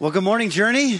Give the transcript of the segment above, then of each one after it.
Well, good morning, Journey.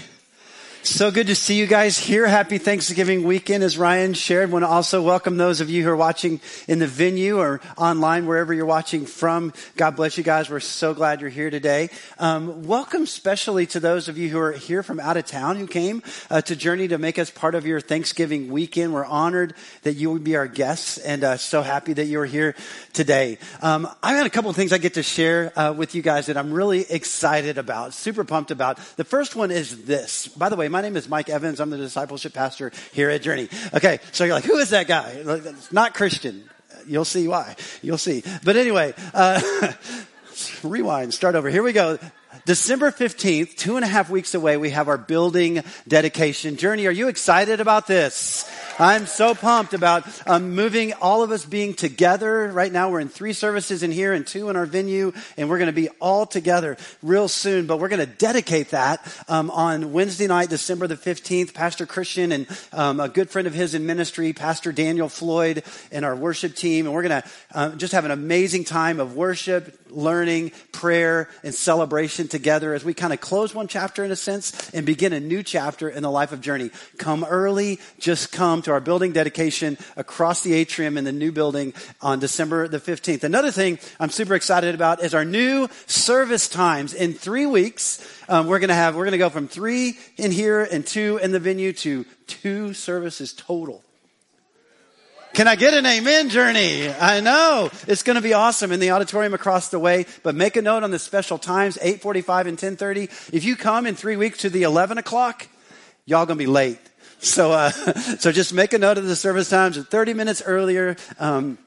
So good to see you guys here. Happy Thanksgiving weekend, as Ryan shared. I Want to also welcome those of you who are watching in the venue or online, wherever you're watching from. God bless you guys. We're so glad you're here today. Um, welcome, especially to those of you who are here from out of town who came uh, to Journey to make us part of your Thanksgiving weekend. We're honored that you would be our guests, and uh, so happy that you are here today. Um, I've got a couple of things I get to share uh, with you guys that I'm really excited about, super pumped about. The first one is this. By the way, my name is Mike Evans. I'm the discipleship pastor here at Journey. Okay, so you're like, who is that guy? It's not Christian. You'll see why. You'll see. But anyway, uh, rewind, start over. Here we go. December 15th, two and a half weeks away, we have our building dedication. Journey, are you excited about this? I'm so pumped about um, moving all of us being together. Right now, we're in three services in here and two in our venue, and we're going to be all together real soon. But we're going to dedicate that um, on Wednesday night, December the 15th. Pastor Christian and um, a good friend of his in ministry, Pastor Daniel Floyd, and our worship team, and we're going to uh, just have an amazing time of worship, learning, prayer, and celebration together as we kind of close one chapter in a sense and begin a new chapter in the life of Journey. Come early, just come to our building dedication across the atrium in the new building on December the 15th. Another thing I'm super excited about is our new service times. In three weeks, um, we're going to have, we're going to go from three in here and two in the venue to two services total. Can I get an amen journey? I know. It's going to be awesome in the auditorium across the way, but make a note on the special times, 845 and 1030. If you come in three weeks to the 11 o'clock, y'all going to be late. So, uh, so just make a note of the service times 30 minutes earlier, um,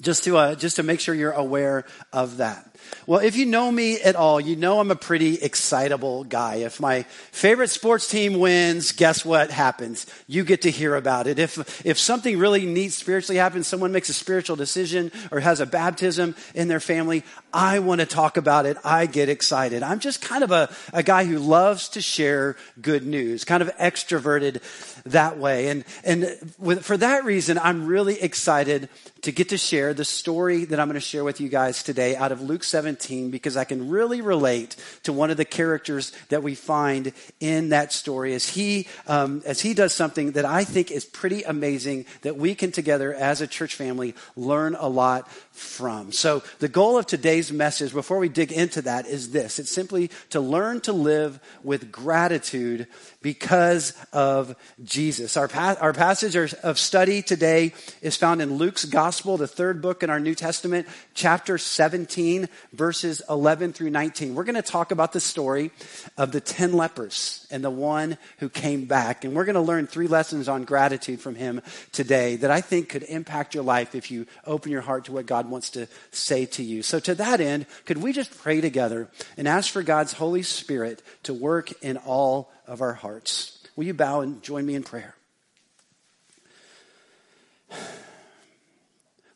just to, uh, just to make sure you're aware of that. Well, if you know me at all, you know I'm a pretty excitable guy. If my favorite sports team wins, guess what happens? You get to hear about it. If, if something really neat spiritually happens, someone makes a spiritual decision or has a baptism in their family, I want to talk about it. I get excited. I'm just kind of a, a guy who loves to share good news, kind of extroverted that way. And, and with, for that reason, I'm really excited to get to share the story that I'm going to share with you guys today out of Luke 17 because I can really relate to one of the characters that we find in that story as he, um, as he does something that I think is pretty amazing that we can together as a church family learn a lot from. So the goal of today's message, before we dig into that, is this. It's simply to learn to live with gratitude because of Jesus. Our, pa- our passage of study today is found in Luke's Gospel, the third book in our New Testament, chapter 17, verses 11 through 19. We're going to talk about the story of the 10 lepers and the one who came back. And we're going to learn three lessons on gratitude from him today that I think could impact your life if you open your heart to what God wants to say to you. So to that end, could we just pray together and ask for God's Holy Spirit to work in all of our hearts. Will you bow and join me in prayer?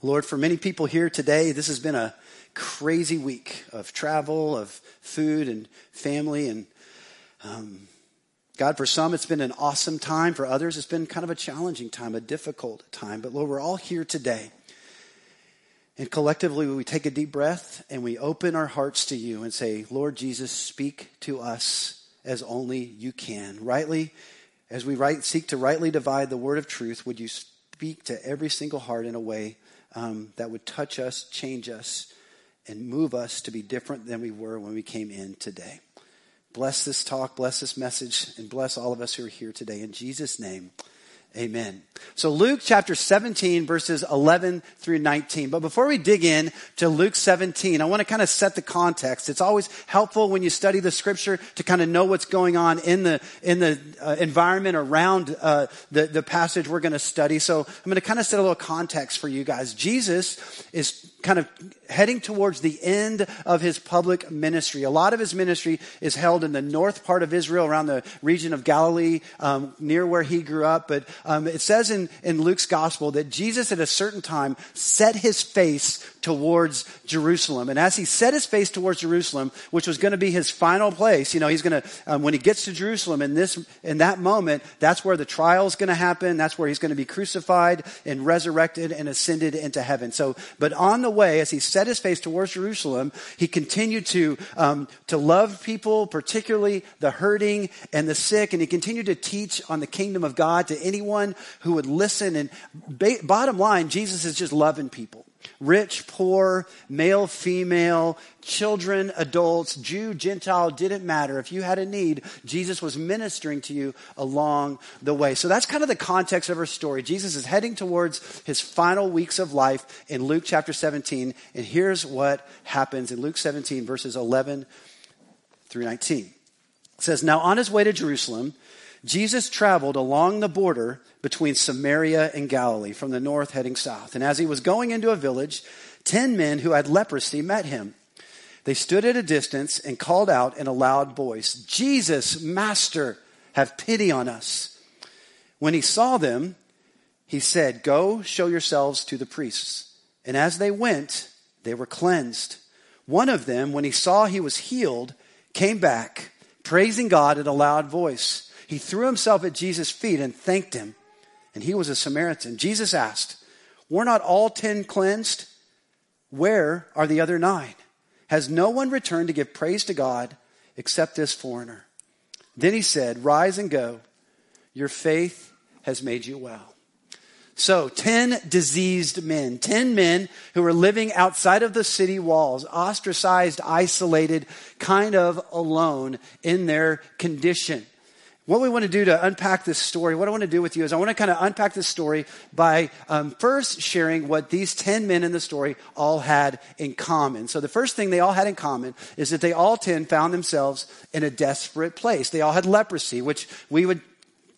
Lord, for many people here today, this has been a crazy week of travel, of food and family. And um, God, for some, it's been an awesome time. For others, it's been kind of a challenging time, a difficult time. But Lord, we're all here today. And collectively, we take a deep breath and we open our hearts to you and say, Lord Jesus, speak to us as only you can. Rightly, as we seek to rightly divide the word of truth, would you speak to every single heart in a way um, that would touch us, change us, and move us to be different than we were when we came in today. Bless this talk, bless this message, and bless all of us who are here today. In Jesus' name, Amen. So Luke chapter 17 verses 11 through 19. But before we dig in to Luke 17, I want to kind of set the context. It's always helpful when you study the scripture to kind of know what's going on in the, in the uh, environment around uh, the, the passage we're going to study. So I'm going to kind of set a little context for you guys. Jesus is kind of heading towards the end of his public ministry. A lot of his ministry is held in the north part of Israel, around the region of Galilee, um, near where he grew up. But um, it says in, in Luke's gospel that Jesus at a certain time set his face towards Jerusalem. And as he set his face towards Jerusalem, which was going to be his final place, you know, he's going to, um, when he gets to Jerusalem in this, in that moment, that's where the trial is going to happen. That's where he's going to be crucified and resurrected and ascended into heaven. So, but on the way, as he set set his face towards Jerusalem, he continued to, um, to love people, particularly the hurting and the sick, and he continued to teach on the kingdom of God to anyone who would listen. And ba- bottom line, Jesus is just loving people rich, poor, male, female, children, adults, Jew, Gentile, didn't matter. If you had a need, Jesus was ministering to you along the way. So that's kind of the context of our story. Jesus is heading towards his final weeks of life in Luke chapter 17. And here's what happens in Luke 17, verses 11 through 19. It says, Now on his way to Jerusalem, Jesus traveled along the border between Samaria and Galilee, from the north heading south. And as he was going into a village, ten men who had leprosy met him. They stood at a distance and called out in a loud voice, Jesus, Master, have pity on us. When he saw them, he said, Go show yourselves to the priests. And as they went, they were cleansed. One of them, when he saw he was healed, came back, praising God in a loud voice. He threw himself at Jesus' feet and thanked him. And he was a Samaritan. Jesus asked, Were not all ten cleansed? Where are the other nine? Has no one returned to give praise to God except this foreigner? Then he said, Rise and go. Your faith has made you well. So, 10 diseased men, 10 men who were living outside of the city walls, ostracized, isolated, kind of alone in their condition. What we want to do to unpack this story, what I want to do with you is I want to kind of unpack this story by um, first sharing what these 10 men in the story all had in common. So the first thing they all had in common is that they all 10 found themselves in a desperate place. They all had leprosy, which we would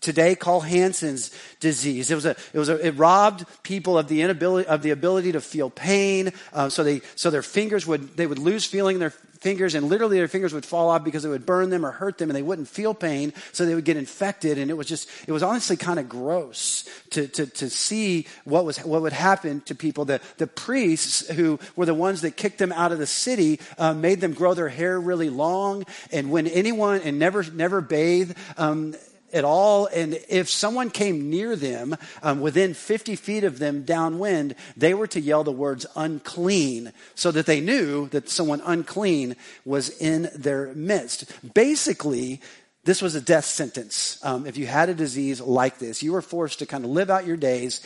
today call Hansen's disease. It was a, it was a, it robbed people of the inability, of the ability to feel pain. Uh, so they, so their fingers would, they would lose feeling in their fingers and literally their fingers would fall off because it would burn them or hurt them and they wouldn't feel pain. So they would get infected. And it was just, it was honestly kind of gross to, to, to see what was, what would happen to people. The, the priests who were the ones that kicked them out of the city, uh, made them grow their hair really long. And when anyone, and never, never bathe, um, at all. And if someone came near them, um, within 50 feet of them downwind, they were to yell the words unclean so that they knew that someone unclean was in their midst. Basically, this was a death sentence. Um, if you had a disease like this, you were forced to kind of live out your days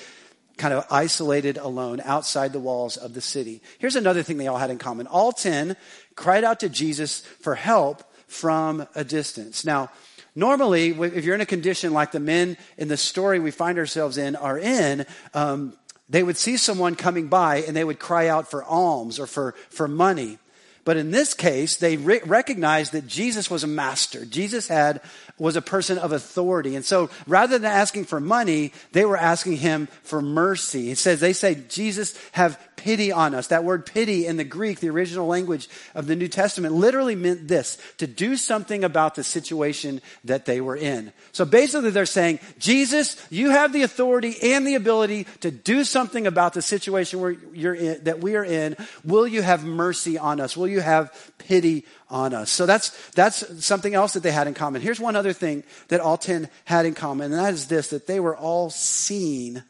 kind of isolated alone outside the walls of the city. Here's another thing they all had in common. All 10 cried out to Jesus for help from a distance. Now, Normally, if you're in a condition like the men in the story we find ourselves in are in, um, they would see someone coming by and they would cry out for alms or for, for money. But in this case, they re- recognized that Jesus was a master. Jesus had was a person of authority. And so rather than asking for money, they were asking him for mercy. It says, they say, Jesus, have pity on us. That word pity in the Greek, the original language of the New Testament, literally meant this, to do something about the situation that they were in. So basically they're saying, Jesus, you have the authority and the ability to do something about the situation where you're in, that we are in. Will you have mercy on us? Will you have pity on us. So that's, that's something else that they had in common. Here's one other thing that all 10 had in common, and that is this, that they were all seen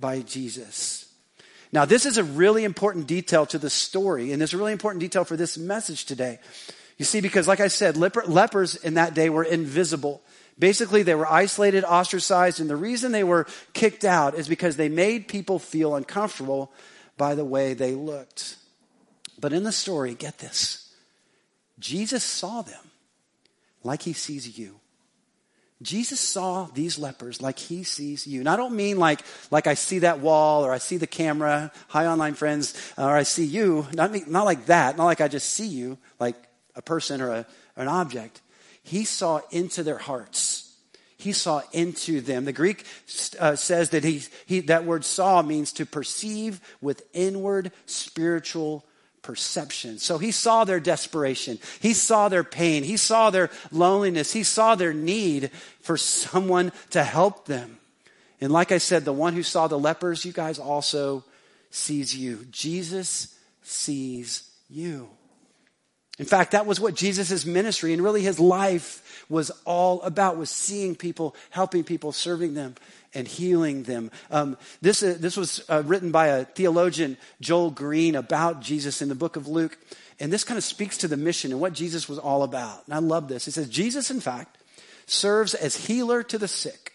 by Jesus. Now, this is a really important detail to the story, and it's a really important detail for this message today. You see, because like I said, leper, lepers in that day were invisible. Basically, they were isolated, ostracized, and the reason they were kicked out is because they made people feel uncomfortable by the way they looked. But in the story, get this Jesus saw them like he sees you. Jesus saw these lepers like he sees you. And I don't mean like, like I see that wall or I see the camera, hi online friends, or I see you. Not, not like that, not like I just see you, like a person or, a, or an object. He saw into their hearts. He saw into them. The Greek uh, says that he, he, that word saw means to perceive with inward spiritual perception. So he saw their desperation. He saw their pain. He saw their loneliness. He saw their need for someone to help them. And like I said, the one who saw the lepers, you guys also sees you. Jesus sees you. In fact, that was what Jesus' ministry and really his life was all about, was seeing people, helping people, serving them, and healing them. Um, this, uh, this was uh, written by a theologian, Joel Green, about Jesus in the book of Luke. And this kind of speaks to the mission and what Jesus was all about. And I love this. It says, Jesus, in fact, serves as healer to the sick,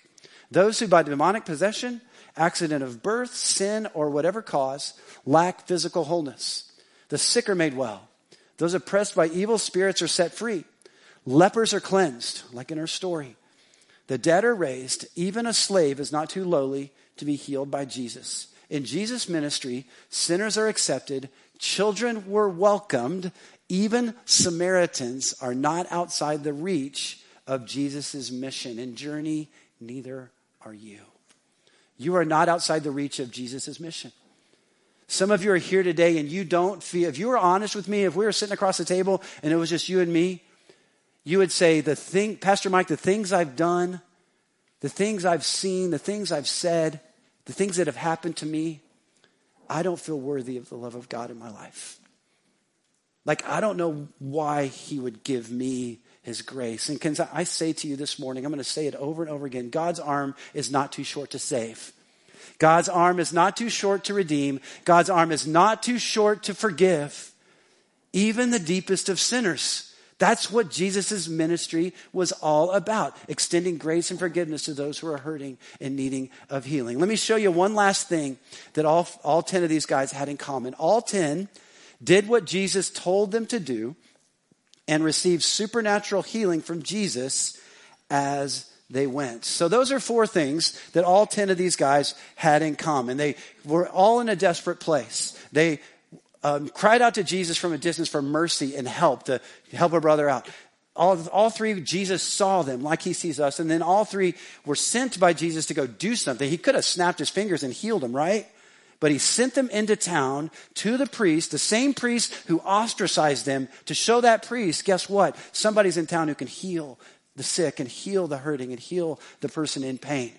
those who by demonic possession, accident of birth, sin, or whatever cause lack physical wholeness. The sick are made well. Those oppressed by evil spirits are set free. Lepers are cleansed, like in our story. The dead are raised. Even a slave is not too lowly to be healed by Jesus. In Jesus' ministry, sinners are accepted, children were welcomed, even Samaritans are not outside the reach of Jesus' mission and journey, neither are you. You are not outside the reach of Jesus' mission. Some of you are here today and you don't feel, if you were honest with me, if we were sitting across the table and it was just you and me, you would say, the thing, Pastor Mike, the things I've done, the things I've seen, the things I've said, the things that have happened to me, I don't feel worthy of the love of God in my life. Like, I don't know why He would give me His grace. And can I say to you this morning, I'm going to say it over and over again God's arm is not too short to save. God's arm is not too short to redeem. God's arm is not too short to forgive even the deepest of sinners. That's what Jesus' ministry was all about, extending grace and forgiveness to those who are hurting and needing of healing. Let me show you one last thing that all, all 10 of these guys had in common. All 10 did what Jesus told them to do and received supernatural healing from Jesus as they went. So those are four things that all 10 of these guys had in common. They were all in a desperate place. They um, cried out to Jesus from a distance for mercy and help to help a brother out. All, all three, Jesus saw them like he sees us. And then all three were sent by Jesus to go do something. He could have snapped his fingers and healed them, right? But he sent them into town to the priest, the same priest who ostracized them, to show that priest, guess what? Somebody's in town who can heal the sick and heal the hurting and heal the person in pain.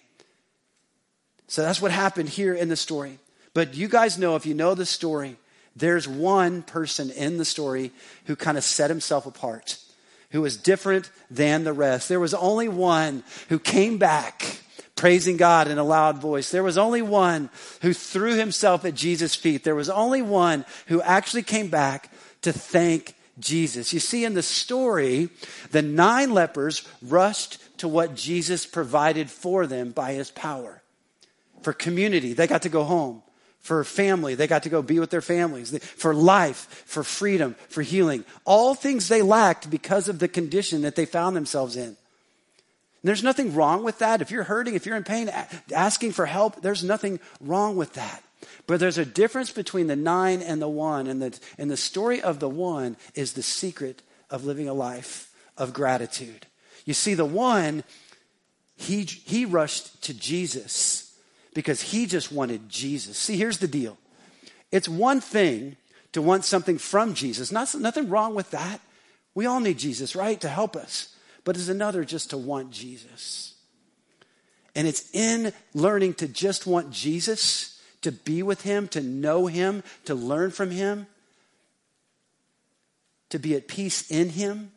So that's what happened here in the story. But you guys know, if you know the story, there's one person in the story who kind of set himself apart, who was different than the rest. There was only one who came back praising God in a loud voice. There was only one who threw himself at Jesus' feet. There was only one who actually came back to thank Jesus. You see, in the story, the nine lepers rushed to what Jesus provided for them by his power. For community, they got to go home for family. They got to go be with their families, for life, for freedom, for healing. All things they lacked because of the condition that they found themselves in. And there's nothing wrong with that. If you're hurting, if you're in pain, asking for help, there's nothing wrong with that. But there's a difference between the nine and the one. And the, and the story of the one is the secret of living a life of gratitude. You see, the one, he, he rushed to Jesus because he just wanted Jesus. See, here's the deal it's one thing to want something from Jesus, Not, nothing wrong with that. We all need Jesus, right, to help us. But it's another just to want Jesus. And it's in learning to just want Jesus, to be with him, to know him, to learn from him, to be at peace in him.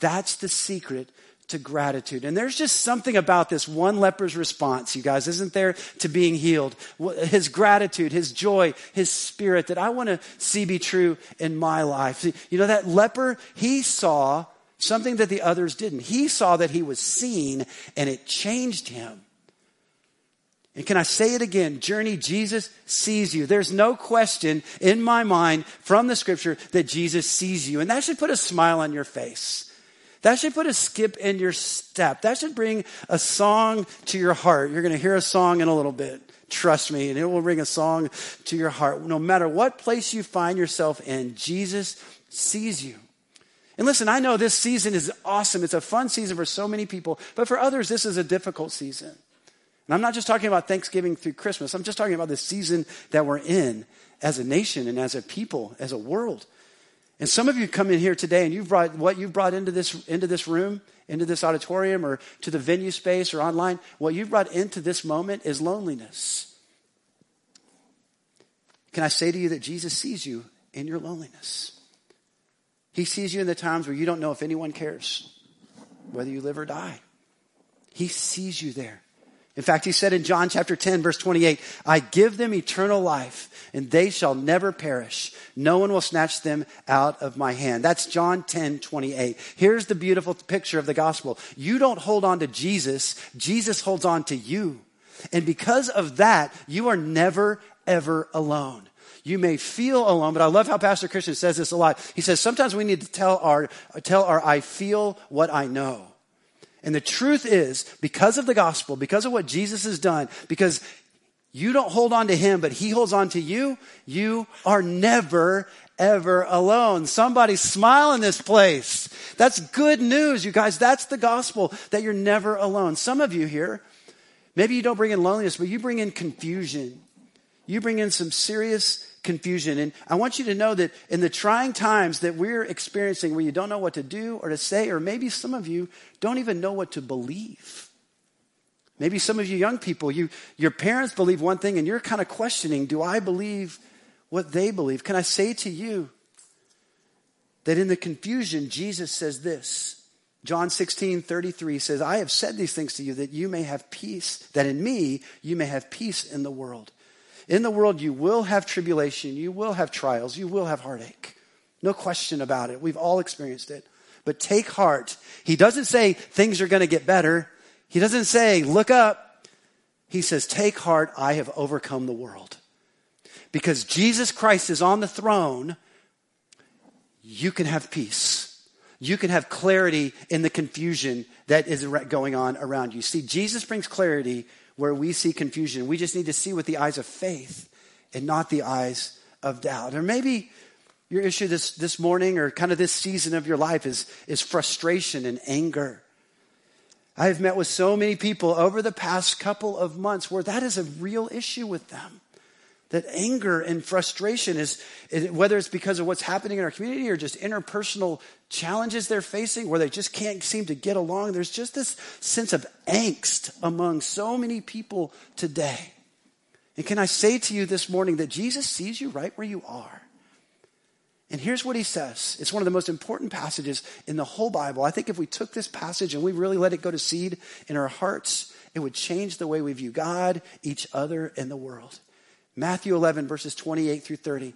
That's the secret to gratitude. And there's just something about this one leper's response, you guys, isn't there, to being healed? His gratitude, his joy, his spirit that I want to see be true in my life. You know, that leper, he saw something that the others didn't. He saw that he was seen and it changed him. And can I say it again? Journey, Jesus sees you. There's no question in my mind from the scripture that Jesus sees you. And that should put a smile on your face. That should put a skip in your step. That should bring a song to your heart. You're going to hear a song in a little bit. Trust me, and it will bring a song to your heart. No matter what place you find yourself in, Jesus sees you. And listen, I know this season is awesome. It's a fun season for so many people, but for others, this is a difficult season. And I'm not just talking about Thanksgiving through Christmas. I'm just talking about the season that we're in as a nation and as a people, as a world. And some of you come in here today and you've brought what you've brought into this, into this room, into this auditorium, or to the venue space or online, what you've brought into this moment is loneliness. Can I say to you that Jesus sees you in your loneliness? He sees you in the times where you don't know if anyone cares, whether you live or die. He sees you there. In fact, he said in John chapter 10, verse 28, I give them eternal life, and they shall never perish. No one will snatch them out of my hand. That's John 10, 28. Here's the beautiful picture of the gospel. You don't hold on to Jesus, Jesus holds on to you. And because of that, you are never, ever alone. You may feel alone, but I love how Pastor Christian says this a lot. He says sometimes we need to tell our, tell our I feel what I know. And the truth is, because of the gospel, because of what Jesus has done, because you don't hold on to him, but he holds on to you, you are never, ever alone. Somebody smile in this place. That's good news, you guys. That's the gospel that you're never alone. Some of you here, maybe you don't bring in loneliness, but you bring in confusion. You bring in some serious confusion. And I want you to know that in the trying times that we're experiencing where you don't know what to do or to say, or maybe some of you don't even know what to believe. Maybe some of you young people, you, your parents believe one thing and you're kind of questioning, do I believe what they believe? Can I say to you that in the confusion, Jesus says this. John 16, 33 says, I have said these things to you that you may have peace, that in me you may have peace in the world. In the world, you will have tribulation, you will have trials, you will have heartache. No question about it. We've all experienced it. But take heart. He doesn't say things are going to get better. He doesn't say, look up. He says, take heart. I have overcome the world. Because Jesus Christ is on the throne, you can have peace. You can have clarity in the confusion that is going on around you. See, Jesus brings clarity where we see confusion. We just need to see with the eyes of faith and not the eyes of doubt. Or maybe your issue this, this morning or kind of this season of your life is, is frustration and anger. I have met with so many people over the past couple of months where that is a real issue with them that anger and frustration is, whether it's because of what's happening in our community or just interpersonal challenges they're facing where they just can't seem to get along. There's just this sense of angst among so many people today. And can I say to you this morning that Jesus sees you right where you are? And here's what he says. It's one of the most important passages in the whole Bible. I think if we took this passage and we really let it go to seed in our hearts, it would change the way we view God, each other, and the world. Matthew 11, verses 28 through 30.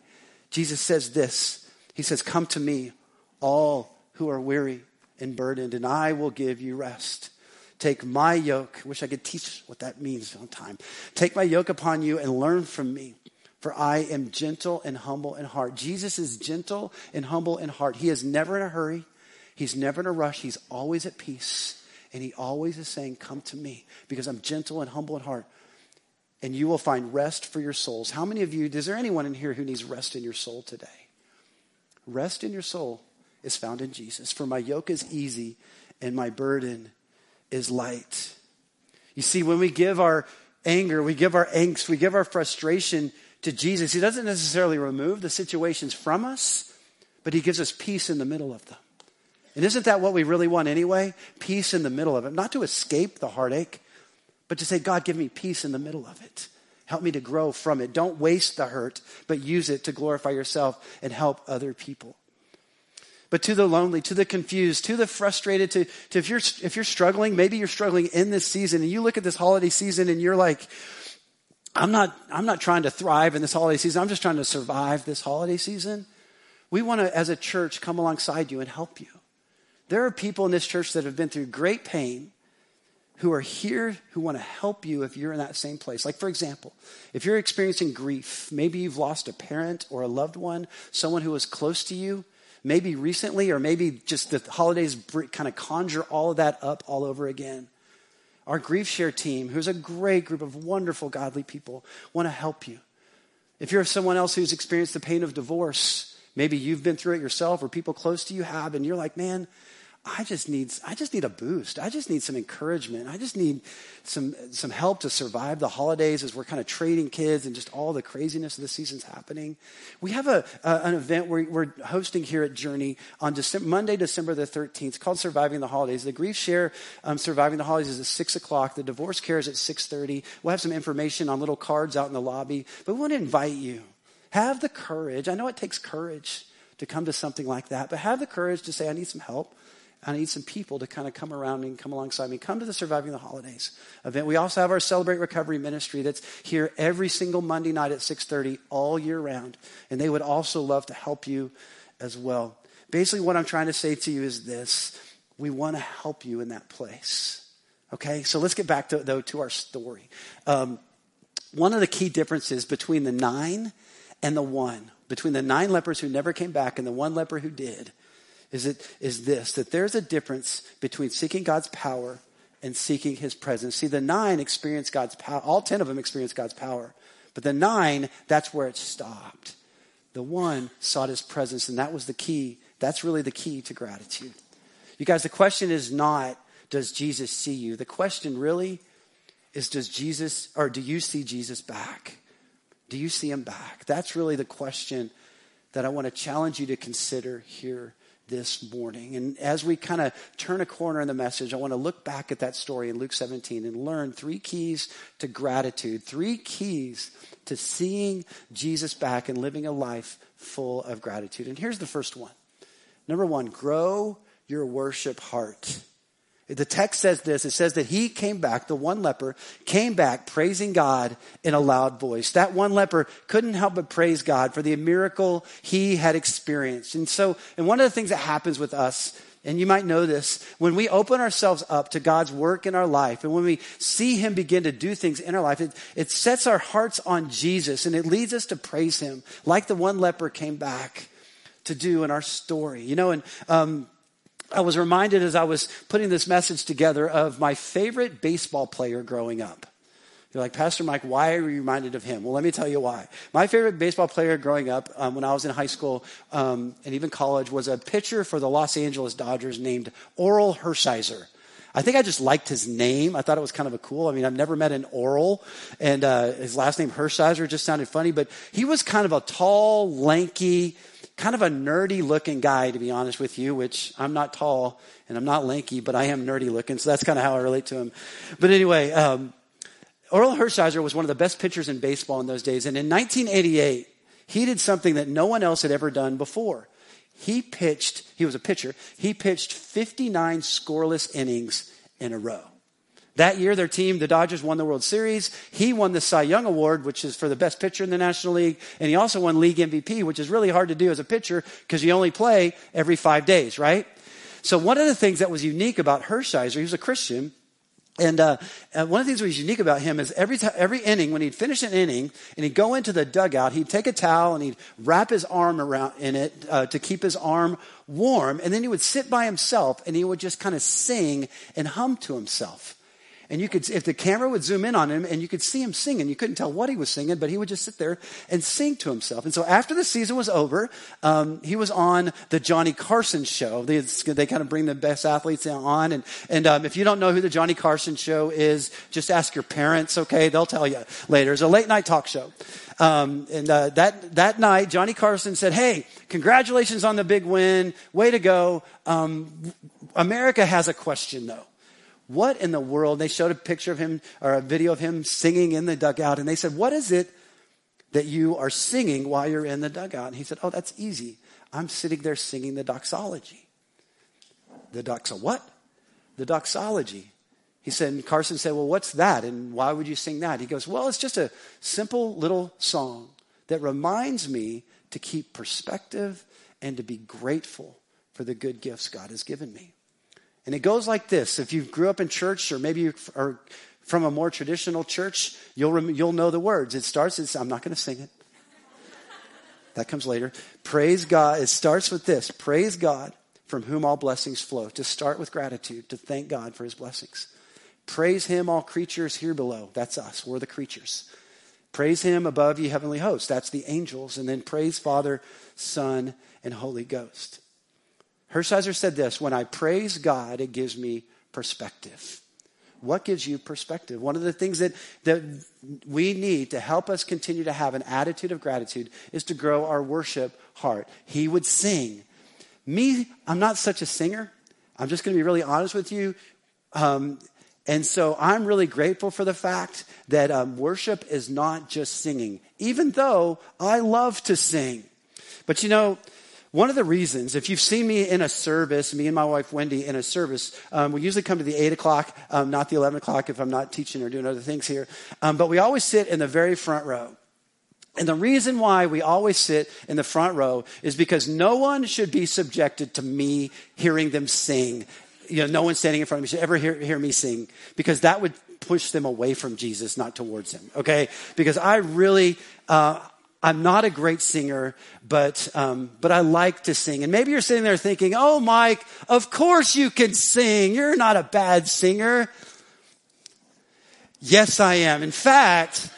Jesus says this He says, Come to me, all who are weary and burdened, and I will give you rest. Take my yoke. Wish I could teach what that means on time. Take my yoke upon you and learn from me, for I am gentle and humble in heart. Jesus is gentle and humble in heart. He is never in a hurry. He's never in a rush. He's always at peace. And he always is saying, Come to me because I'm gentle and humble in heart and you will find rest for your souls. How many of you, is there anyone in here who needs rest in your soul today? Rest in your soul is found in Jesus. For my yoke is easy and my burden is light. You see, when we give our anger, we give our angst, we give our frustration to Jesus, He doesn't necessarily remove the situations from us, but He gives us peace in the middle of them. And isn't that what we really want anyway? Peace in the middle of it. Not to escape the heartache, but to say, God, give me peace in the middle of it. Help me to grow from it. Don't waste the hurt, but use it to glorify yourself and help other people. But to the lonely, to the confused, to the frustrated, to, to if you're if you're struggling, maybe you're struggling in this season, and you look at this holiday season and you're like, I'm not I'm not trying to thrive in this holiday season. I'm just trying to survive this holiday season. We want to, as a church, come alongside you and help you. There are people in this church that have been through great pain who are here who want to help you if you're in that same place. Like, for example, if you're experiencing grief, maybe you've lost a parent or a loved one, someone who was close to you, maybe recently, or maybe just the holidays kind of conjure all of that up all over again. Our Grief Share team, who's a great group of wonderful, godly people, want to help you. If you're someone else who's experienced the pain of divorce, maybe you've been through it yourself or people close to you have, and you're like, man, I just need, I just need a boost. I just need some encouragement. I just need some, some help to survive the holidays as we're kind of trading kids and just all the craziness of the season's happening. We have a, an event we're, we're hosting here at Journey on December, Monday, December the 13th called Surviving the Holidays. The Grief Share um, Surviving the Holidays is at 6 o'clock. The Divorce Care is at 6.30. We'll have some information on little cards out in the lobby, but we want to invite you. Have the courage. I know it takes courage to come to something like that, but have the courage to say, I need some help. I need some people to kind of come around me and come alongside me. Come to the Surviving the Holidays event. We also have our Celebrate Recovery ministry that's here every single Monday night at 6:30 all year round, and they would also love to help you as well. Basically, what I'm trying to say to you is this: we want to help you in that place. Okay, so let's get back to though to our story. Um, one of the key differences between the nine and the one, between the nine lepers who never came back and the one leper who did, is, it, is this that there's a difference between seeking God's power and seeking his presence. See, the nine experienced God's power, all 10 of them experienced God's power. But the nine, that's where it stopped. The one sought his presence, and that was the key. That's really the key to gratitude. You guys, the question is not, does Jesus see you? The question really is, does Jesus, or do you see Jesus back? Do you see him back? That's really the question that I want to challenge you to consider here this morning. And as we kind of turn a corner in the message, I want to look back at that story in Luke 17 and learn three keys to gratitude, three keys to seeing Jesus back and living a life full of gratitude. And here's the first one. Number one, grow your worship heart. The text says this it says that he came back, the one leper came back praising God in a loud voice. That one leper couldn't help but praise God for the miracle he had experienced. And so, and one of the things that happens with us, and you might know this, when we open ourselves up to God's work in our life and when we see him begin to do things in our life, it, it sets our hearts on Jesus and it leads us to praise him like the one leper came back to do in our story. You know, and, um, I was reminded as I was putting this message together of my favorite baseball player growing up. You're like, Pastor Mike, why are you reminded of him? Well, let me tell you why. My favorite baseball player growing up um, when I was in high school um, and even college was a pitcher for the Los Angeles Dodgers named Orel Hershiser. I think I just liked his name. I thought it was kind of a cool. I mean, I've never met an Orel, and uh, his last name Hershiser just sounded funny. But he was kind of a tall, lanky, kind of a nerdy looking guy, to be honest with you, which I'm not tall and I'm not lanky, but I am nerdy looking. So that's kind of how I relate to him. But anyway, um, Orel Hershiser was one of the best pitchers in baseball in those days. And in 1988, he did something that no one else had ever done before. He pitched, he was a pitcher, he pitched 59 scoreless innings in a row. That year, their team, the Dodgers, won the World Series. He won the Cy Young Award, which is for the best pitcher in the National League. And he also won league MVP, which is really hard to do as a pitcher because you only play every five days, right? So one of the things that was unique about Hershiser, he was a Christian, and uh, one of the things that was unique about him is every time, every inning, when he'd finish an inning and he'd go into the dugout, he'd take a towel and he'd wrap his arm around in it uh, to keep his arm warm, and then he would sit by himself and he would just kind of sing and hum to himself. And you could, if the camera would zoom in on him and you could see him singing, you couldn't tell what he was singing, but he would just sit there and sing to himself. And so after the season was over, um, he was on the Johnny Carson show. They, they kind of bring the best athletes on. And, and um, if you don't know who the Johnny Carson show is, just ask your parents, okay? They'll tell you later. It's a late night talk show. Um, and uh, that, that night, Johnny Carson said, Hey, congratulations on the big win. Way to go. Um, America has a question, though. What in the world? They showed a picture of him or a video of him singing in the dugout, and they said, What is it that you are singing while you're in the dugout? And he said, Oh, that's easy. I'm sitting there singing the doxology. The doxa what? The doxology. He said, and Carson said, Well, what's that? And why would you sing that? He goes, Well, it's just a simple little song that reminds me to keep perspective and to be grateful for the good gifts God has given me. And it goes like this. If you grew up in church or maybe you are from a more traditional church, you'll, you'll know the words. It starts, it's, I'm not going to sing it. That comes later. Praise God. It starts with this. Praise God from whom all blessings flow. To start with gratitude, to thank God for his blessings. Praise him, all creatures here below. That's us. We're the creatures. Praise him above ye heavenly hosts. That's the angels. And then praise Father, Son, and Holy Ghost. Hershiser said this When I praise God, it gives me perspective. What gives you perspective? One of the things that, that we need to help us continue to have an attitude of gratitude is to grow our worship heart. He would sing. Me, I'm not such a singer. I'm just going to be really honest with you. Um, and so I'm really grateful for the fact that um, worship is not just singing, even though I love to sing. But you know, one of the reasons, if you've seen me in a service, me and my wife Wendy in a service, um, we usually come to the 8 o'clock, um, not the 11 o'clock if I'm not teaching or doing other things here. Um, but we always sit in the very front row. And the reason why we always sit in the front row is because no one should be subjected to me hearing them sing. You know, no one standing in front of me should ever hear, hear me sing because that would push them away from Jesus, not towards him. Okay? Because I really, uh, I'm not a great singer, but, um, but I like to sing. And maybe you're sitting there thinking, oh, Mike, of course you can sing. You're not a bad singer. Yes, I am. In fact,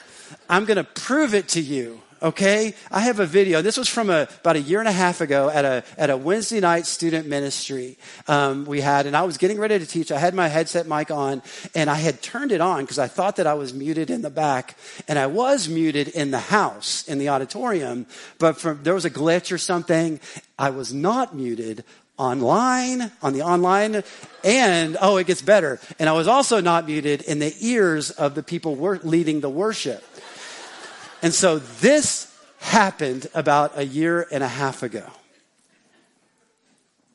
I'm going to prove it to you okay? I have a video. This was from a, about a year and a half ago at a, at a Wednesday night student ministry um, we had, and I was getting ready to teach. I had my headset mic on, and I had turned it on because I thought that I was muted in the back, and I was muted in the house, in the auditorium, but from, there was a glitch or something. I was not muted online, on the online, and oh, it gets better. And I was also not muted in the ears of the people leading the worship. And so this happened about a year and a half ago.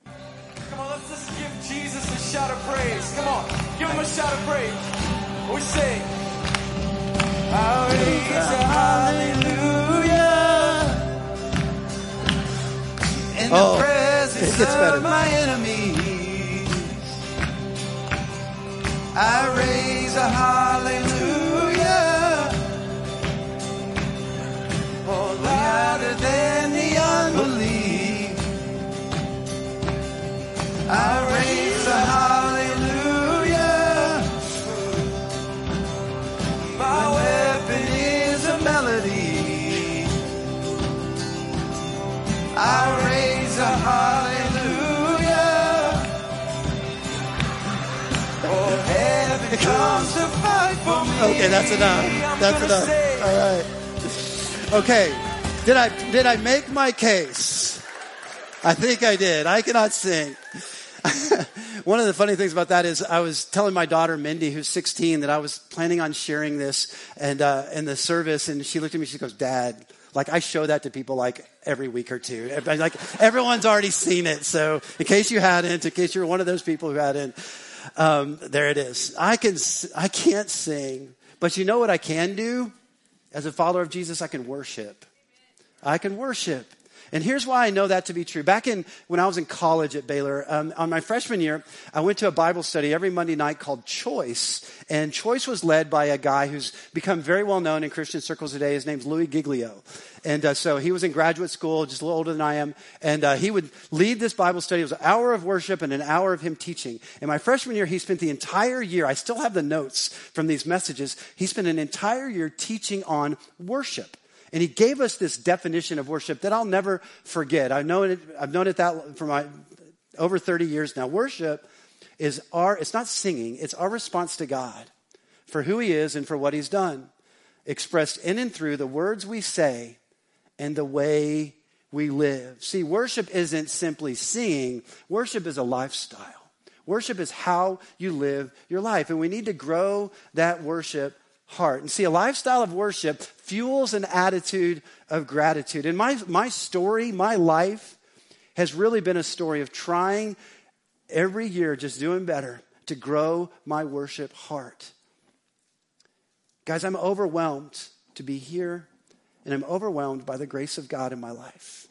Come on, let's just give Jesus a shout of praise. Come on, give him a shout of praise. We sing. I raise a hallelujah in the Oh, presence gets better. of my enemies. I raise a hallelujah. Oh, louder than the unbelief. I raise a hallelujah. My weapon is a melody. I raise a hallelujah. Oh, heaven comes to fight for me. Okay, that's enough. That's enough. All right. Okay. Did I did I make my case? I think I did. I cannot sing. One of the funny things about that is I was telling my daughter Mindy, who's 16, that I was planning on sharing this and uh, in the service, and she looked at me. She goes, "Dad, like I show that to people like every week or two. Like everyone's already seen it. So in case you hadn't, in case you're one of those people who hadn't, um, there it is. I can I can't sing, but you know what I can do? As a follower of Jesus, I can worship. I can worship. And here's why I know that to be true. Back in when I was in college at Baylor, um, on my freshman year, I went to a Bible study every Monday night called Choice. And Choice was led by a guy who's become very well known in Christian circles today. His name's Louie Giglio. And uh, so he was in graduate school, just a little older than I am. And uh, he would lead this Bible study. It was an hour of worship and an hour of him teaching. In my freshman year, he spent the entire year, I still have the notes from these messages, he spent an entire year teaching on worship. And he gave us this definition of worship that I'll never forget. I've known it, I've known it that for my over 30 years now. Worship is our, it's not singing, it's our response to God for who he is and for what he's done, expressed in and through the words we say and the way we live. See, worship isn't simply singing, worship is a lifestyle. Worship is how you live your life. And we need to grow that worship heart. And see, a lifestyle of worship fuels an attitude of gratitude. And my, my story, my life, has really been a story of trying every year, just doing better to grow my worship heart. Guys, I'm overwhelmed to be here, and I'm overwhelmed by the grace of God in my life.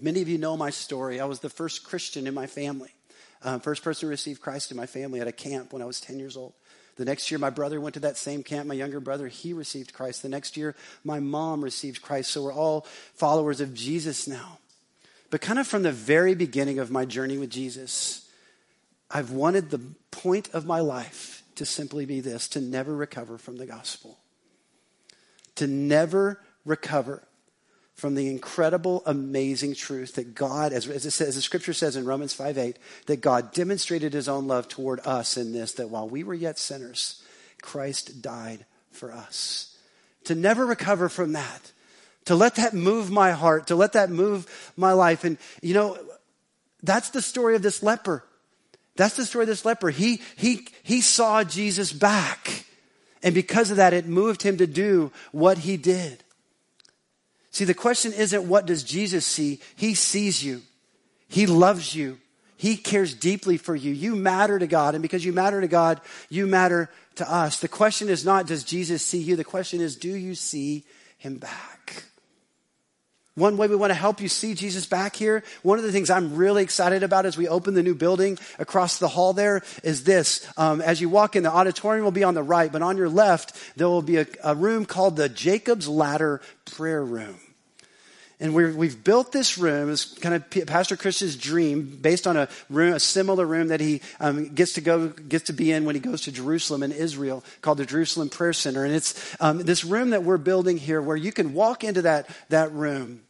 Many of you know my story. I was the first Christian in my family, uh, first person to receive Christ in my family at a camp when I was 10 years old. The next year, my brother went to that same camp. My younger brother, he received Christ. The next year, my mom received Christ. So we're all followers of Jesus now. But kind of from the very beginning of my journey with Jesus, I've wanted the point of my life to simply be this to never recover from the gospel, to never recover from the incredible, amazing truth that God, as, as, it says, as the scripture says in Romans 5 8, that God demonstrated his own love toward us in this, that while we were yet sinners, Christ died for us. To never recover from that, to let that move my heart, to let that move my life. And, you know, that's the story of this leper. That's the story of this leper. He, he, he saw Jesus back. And because of that, it moved him to do what he did. See, the question isn't what does Jesus see? He sees you. He loves you. He cares deeply for you. You matter to God. And because you matter to God, you matter to us. The question is not, does Jesus see you? The question is, do you see him back? One way we want to help you see Jesus back here, one of the things I'm really excited about as we open the new building across the hall there is this. Um, as you walk in, the auditorium will be on the right, but on your left, there will be a, a room called the Jacob's Ladder Prayer Room. And we have built this room, it's kind of Pastor Chris's dream, based on a room, a similar room that he um, gets to go, gets to be in when he goes to Jerusalem in Israel, called the Jerusalem Prayer Center. And it's um, this room that we're building here, where you can walk into that that room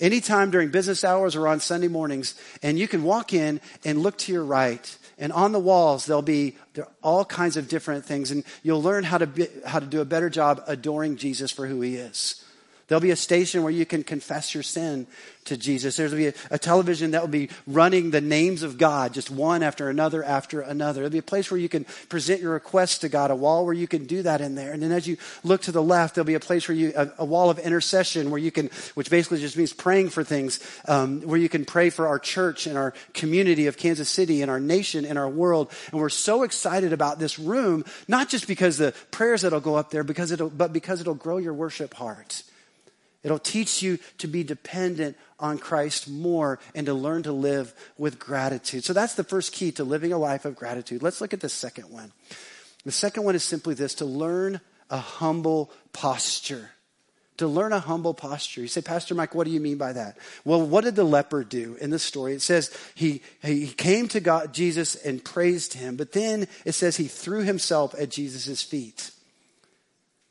anytime during business hours or on Sunday mornings, and you can walk in and look to your right. And on the walls, there'll be there all kinds of different things, and you'll learn how to be, how to do a better job adoring Jesus for who He is. There'll be a station where you can confess your sin to Jesus. There'll be a, a, television that will be running the names of God, just one after another after another. There'll be a place where you can present your requests to God, a wall where you can do that in there. And then as you look to the left, there'll be a place where you, a, a wall of intercession where you can, which basically just means praying for things, um, where you can pray for our church and our community of Kansas City and our nation and our world. And we're so excited about this room, not just because the prayers that'll go up there, because it'll, but because it'll grow your worship heart. It'll teach you to be dependent on Christ more and to learn to live with gratitude. So that's the first key to living a life of gratitude. Let's look at the second one. The second one is simply this to learn a humble posture. To learn a humble posture. You say, Pastor Mike, what do you mean by that? Well, what did the leper do in the story? It says he, he came to God, Jesus and praised him, but then it says he threw himself at Jesus' feet.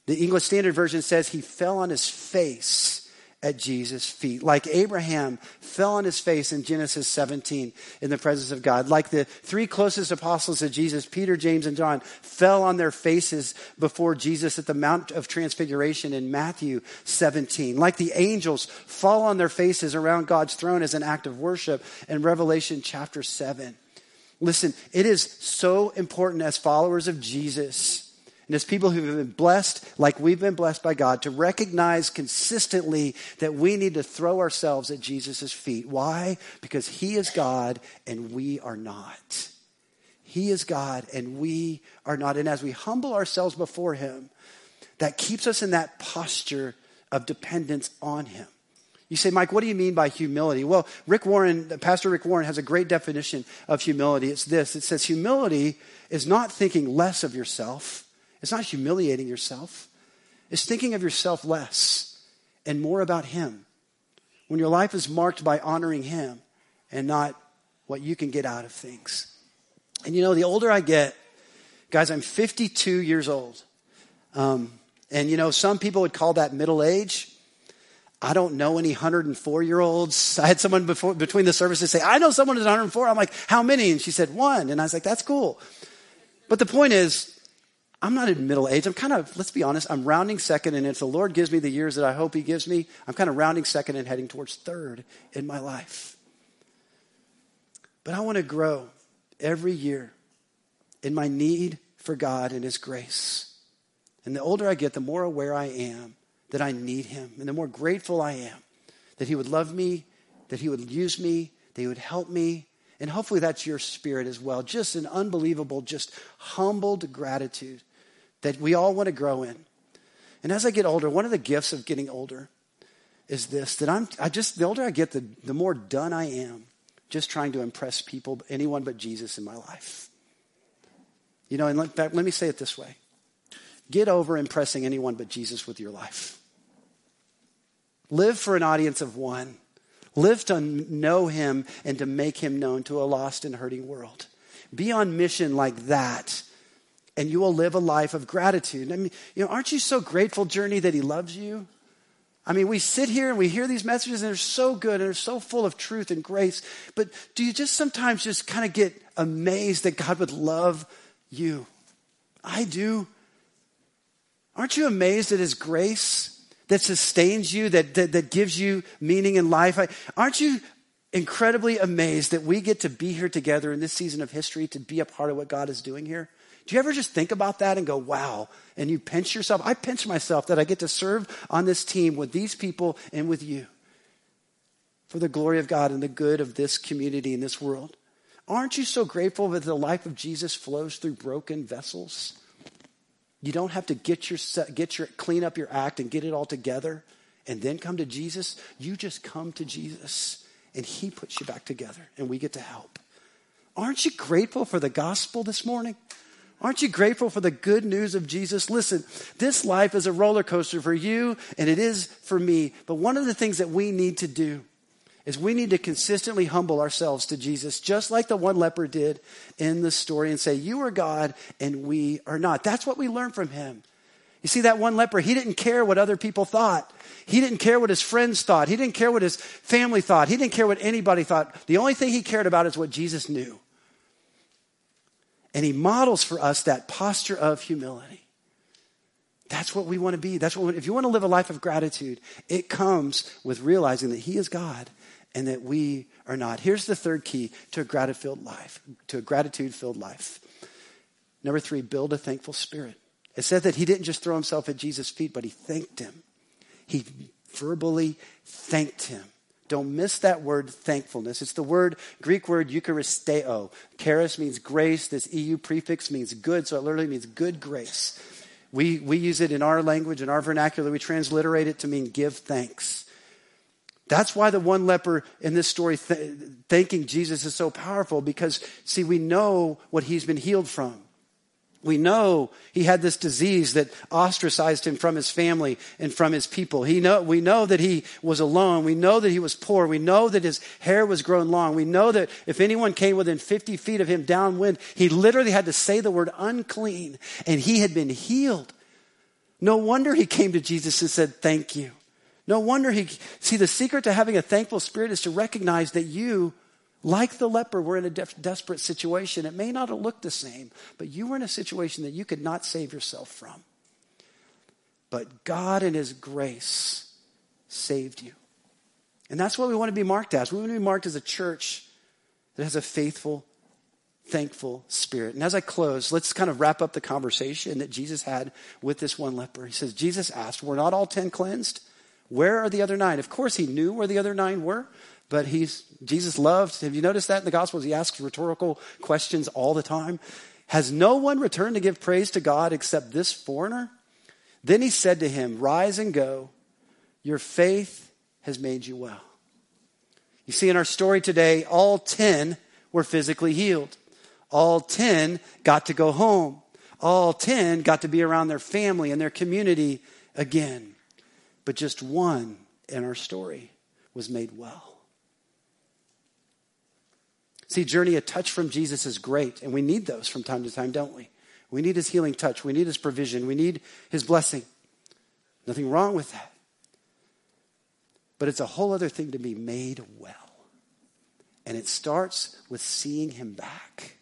The English Standard Version says he fell on his face at Jesus' feet. Like Abraham fell on his face in Genesis 17 in the presence of God. Like the three closest apostles of Jesus, Peter, James, and John, fell on their faces before Jesus at the Mount of Transfiguration in Matthew 17. Like the angels fall on their faces around God's throne as an act of worship in Revelation chapter 7. Listen, it is so important as followers of Jesus and as people who have been blessed, like we've been blessed by God, to recognize consistently that we need to throw ourselves at Jesus' feet. Why? Because He is God and we are not. He is God and we are not. And as we humble ourselves before Him, that keeps us in that posture of dependence on Him. You say, Mike, what do you mean by humility? Well, Rick Warren, Pastor Rick Warren has a great definition of humility. It's this it says, humility is not thinking less of yourself it's not humiliating yourself, it's thinking of yourself less and more about Him. When your life is marked by honoring Him and not what you can get out of things. And you know, the older I get, guys, I'm 52 years old. Um, and you know, some people would call that middle age. I don't know any 104 year olds. I had someone before, between the services say, I know someone who's 104. I'm like, how many? And she said, one. And I was like, that's cool. But the point is, I'm not in middle age. I'm kind of, let's be honest, I'm rounding second, and if the Lord gives me the years that I hope He gives me, I'm kind of rounding second and heading towards third in my life. But I want to grow every year in my need for God and His grace. And the older I get, the more aware I am that I need Him, and the more grateful I am that He would love me, that He would use me, that He would help me. And hopefully that's your spirit as well. Just an unbelievable, just humbled gratitude that we all want to grow in. And as I get older, one of the gifts of getting older is this that I'm, I just, the older I get, the, the more done I am just trying to impress people, anyone but Jesus in my life. You know, and let me say it this way get over impressing anyone but Jesus with your life. Live for an audience of one. Live to know him and to make him known to a lost and hurting world. Be on mission like that and you will live a life of gratitude. I mean, you know, aren't you so grateful, Journey, that He loves you? I mean, we sit here and we hear these messages and they're so good and they're so full of truth and grace. But do you just sometimes just kind of get amazed that God would love you? I do. Aren't you amazed at His grace that sustains you, that, that, that gives you meaning in life? I, aren't you incredibly amazed that we get to be here together in this season of history to be a part of what God is doing here? Do you ever just think about that and go, wow? And you pinch yourself? I pinch myself that I get to serve on this team with these people and with you for the glory of God and the good of this community and this world. Aren't you so grateful that the life of Jesus flows through broken vessels? You don't have to get your, get your, clean up your act and get it all together and then come to Jesus. You just come to Jesus and he puts you back together and we get to help. Aren't you grateful for the gospel this morning? Aren't you grateful for the good news of Jesus? Listen, this life is a roller coaster for you and it is for me. But one of the things that we need to do is we need to consistently humble ourselves to Jesus, just like the one leper did in the story, and say, You are God and we are not. That's what we learn from him. You see, that one leper, he didn't care what other people thought. He didn't care what his friends thought. He didn't care what his family thought. He didn't care what anybody thought. The only thing he cared about is what Jesus knew. And he models for us that posture of humility. That's what we want to be. That's what, if you want to live a life of gratitude, it comes with realizing that he is God and that we are not. Here's the third key to a gratitude-filled life, to a gratitude filled life. Number three, build a thankful spirit. It said that he didn't just throw himself at Jesus' feet, but he thanked him. He verbally thanked him. Don't miss that word thankfulness. It's the word, Greek word eucharisteo. Charis means grace. This EU prefix means good, so it literally means good grace. We, we use it in our language, in our vernacular. We transliterate it to mean give thanks. That's why the one leper in this story th- thanking Jesus is so powerful because, see, we know what he's been healed from. We know he had this disease that ostracized him from his family and from his people. He know, we know that he was alone. We know that he was poor. We know that his hair was grown long. We know that if anyone came within 50 feet of him downwind, he literally had to say the word unclean and he had been healed. No wonder he came to Jesus and said, Thank you. No wonder he, see, the secret to having a thankful spirit is to recognize that you, like the leper, we're in a de- desperate situation. It may not have looked the same, but you were in a situation that you could not save yourself from. But God, in His grace, saved you. And that's what we want to be marked as. We want to be marked as a church that has a faithful, thankful spirit. And as I close, let's kind of wrap up the conversation that Jesus had with this one leper. He says, Jesus asked, Were not all ten cleansed? Where are the other nine? Of course, he knew where the other nine were, but he's, Jesus loved. Have you noticed that in the Gospels? He asks rhetorical questions all the time. Has no one returned to give praise to God except this foreigner? Then he said to him, Rise and go. Your faith has made you well. You see, in our story today, all 10 were physically healed. All 10 got to go home. All 10 got to be around their family and their community again but just one in our story was made well. See, journey, a touch from Jesus is great, and we need those from time to time, don't we? We need his healing touch. We need his provision. We need his blessing. Nothing wrong with that. But it's a whole other thing to be made well. And it starts with seeing him back,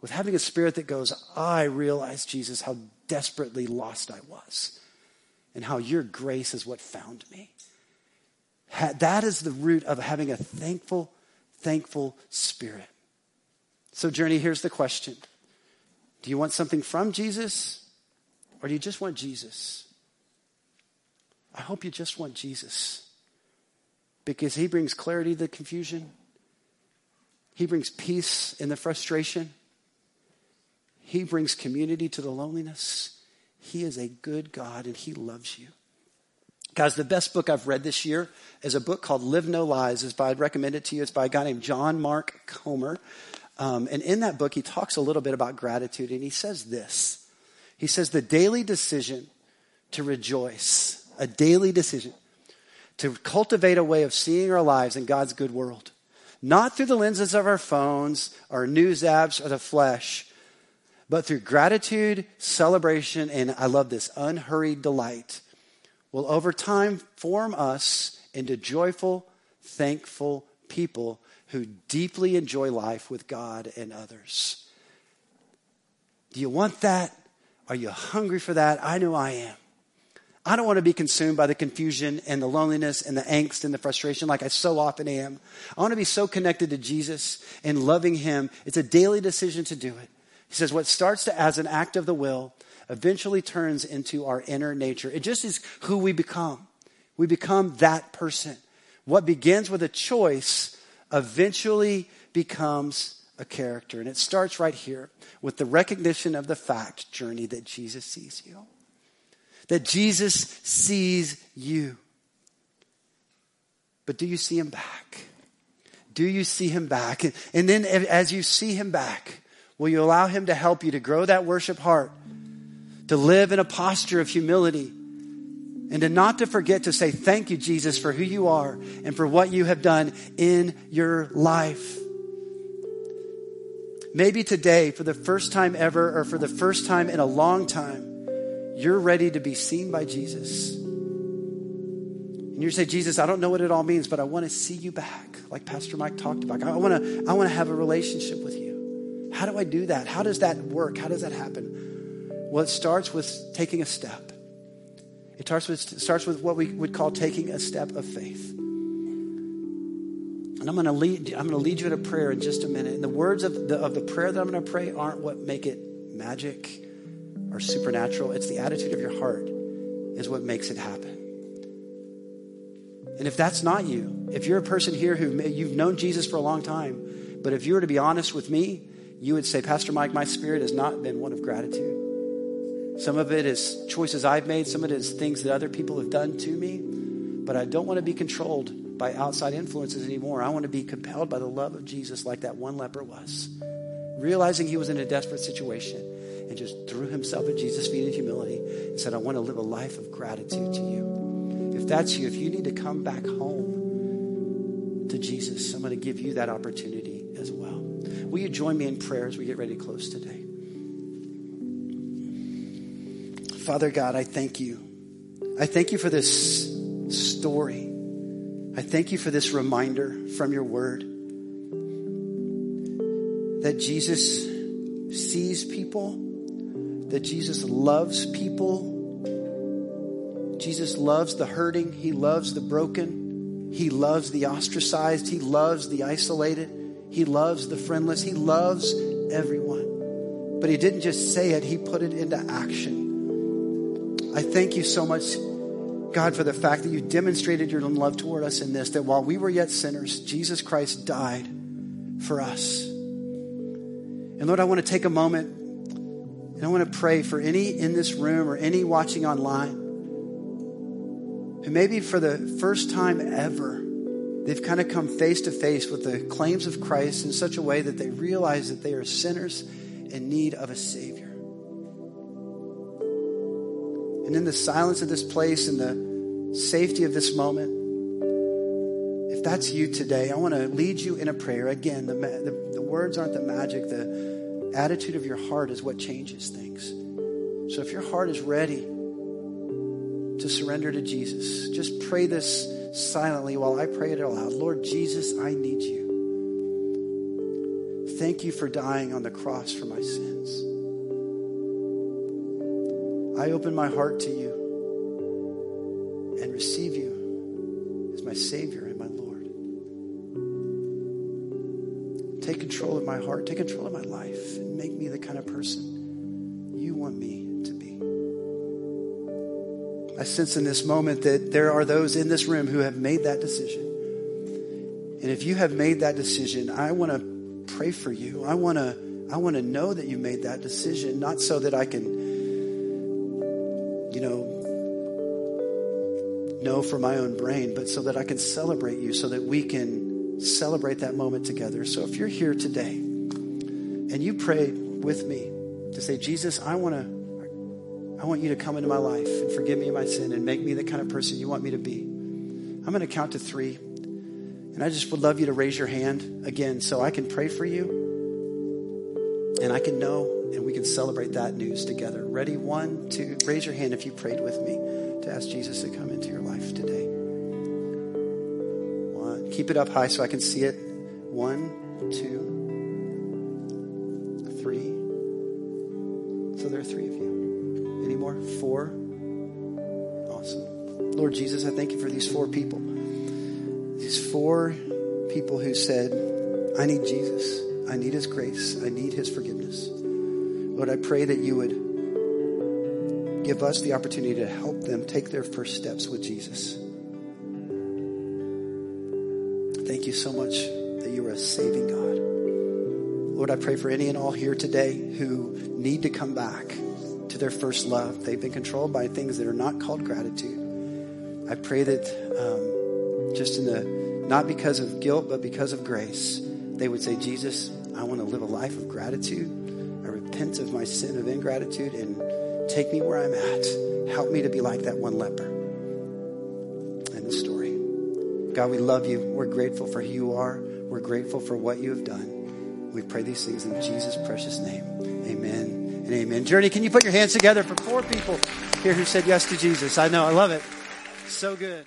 with having a spirit that goes, I realize, Jesus, how desperately lost I was and how your grace is what found me. That is the root of having a thankful, thankful spirit. So, Journey, here's the question Do you want something from Jesus or do you just want Jesus? I hope you just want Jesus because he brings clarity to the confusion, he brings peace in the frustration, he brings community to the loneliness. He is a good God and He loves you. Guys, the best book I've read this year is a book called Live No Lies. Is by, I'd recommend it to you. It's by a guy named John Mark Comer. Um, and in that book, he talks a little bit about gratitude, and he says this. He says, the daily decision to rejoice, a daily decision to cultivate a way of seeing our lives in God's good world, not through the lenses of our phones, our news apps, or the flesh, but through gratitude, celebration, and I love this, unhurried delight, will over time form us into joyful, thankful people who deeply enjoy life with God and others. Do you want that? Are you hungry for that? I know I am. I don't want to be consumed by the confusion and the loneliness and the angst and the frustration like I so often am. I want to be so connected to Jesus and loving Him. It's a daily decision to do it He says, what starts to, as an act of the will eventually turns into our inner nature. It just is who we become. We become that person. What begins with a choice eventually becomes a character. And it starts right here with the recognition of the fact, journey, that Jesus sees you. That Jesus sees you. But do you see him back? Do you see him back? And then as you see him back, will you allow him to help you to grow that worship heart, to live in a posture of humility, and to not to forget to say thank you, Jesus, for who you are and for what you have done in your life. Maybe today, for the first time ever, or for the first time in a long time, you're ready to be seen by Jesus. And you say, Jesus, I don't know what it all means, but I want to see you back, like Pastor Mike talked about. I want to, I want to have a relationship with you. How do I do that? How does that work? How does that happen? Well, it starts with taking a step. It starts with, starts with what we would call taking a step of faith. And I'm going to lead, I'm going to lead you in a prayer in just a minute. And the words of the, of the prayer that I'm going to pray aren't what make it magic or supernatural. It's the attitude of your heart is what makes it happen. And if that's not you, if you're a person here who you've known Jesus for a long time, but if you were to be honest with me, you would say, Pastor Mike, my spirit has not been one of gratitude. Some of it is choices I've made, some of it is things that other people have done to me, but I don't want to be controlled by outside influences anymore. I want to be compelled by the love of Jesus like that one leper was. Realizing he was in a desperate situation and just threw himself at Jesus' feet in humility and said, I want to live a life of gratitude to you. If that's you, if you need to come back home to Jesus, I'm going to give you that opportunity as well. Will you join me in prayer as we get ready to close today? Father God, I thank you. I thank you for this story. I thank you for this reminder from your word that Jesus sees people, that Jesus loves people Jesus loves the hurting. He loves the broken. He loves the ostracized. He loves the isolated. He loves the friendless. He loves everyone. But he didn't just say it, he put it into action. I thank you so much, God, for the fact that you demonstrated your love toward us in this, that while we were yet sinners, Jesus Christ died for us. And Lord, I want to take a moment and I want to pray for any in this room or any watching online and maybe for the first time ever, they've kind of come face to face with the claims of Christ in such a way that they realize that they are sinners in need of a Savior. And in the silence of this place and the safety of this moment, if that's you today, I want to lead you in a prayer. Again, the, the, the words aren't the magic, the attitude of your heart is what changes things. So if your heart is ready, to surrender to Jesus. Just pray this silently while I pray it aloud. Lord Jesus, I need you. Thank you for dying on the cross for my sins. I open my heart to you and receive you as my Savior and my Lord. Take control of my heart, take control of my life, and make me the kind of person you want me I sense in this moment that there are those in this room who have made that decision. And if you have made that decision, I want to pray for you. I want to I want to know that you made that decision, not so that I can you know know for my own brain, but so that I can celebrate you so that we can celebrate that moment together. So if you're here today and you pray with me to say, Jesus, I want to I want you to come into my life and forgive me my sin and make me the kind of person you want me to be. I'm going to count to three. And I just would love you to raise your hand again so I can pray for you and I can know and we can celebrate that news together. Ready? One, two. Raise your hand if you prayed with me to ask Jesus to come into your life today. One. Keep it up high so I can see it. One, two, Four? Awesome. Lord Jesus, I thank you for these four people. These four people who said, I need Jesus. I need his grace. I need his forgiveness. Lord, I pray that you would give us the opportunity to help them take their first steps with Jesus. Thank you so much that you are a saving God. Lord, I pray for any and all here today who need to come back to their first love. They've been controlled by things that are not called gratitude. I pray that um, just in the, not because of guilt, but because of grace, they would say, Jesus, I want to live a life of gratitude. I repent of my sin of ingratitude and take me where I'm at. Help me to be like that one leper in the story. God, we love you. We're grateful for who you are. We're grateful for what you have done. We pray these things in Jesus' precious name. Amen and amen. Journey, can you put your hands together for four people here who said yes to Jesus? I know. I love it. So good.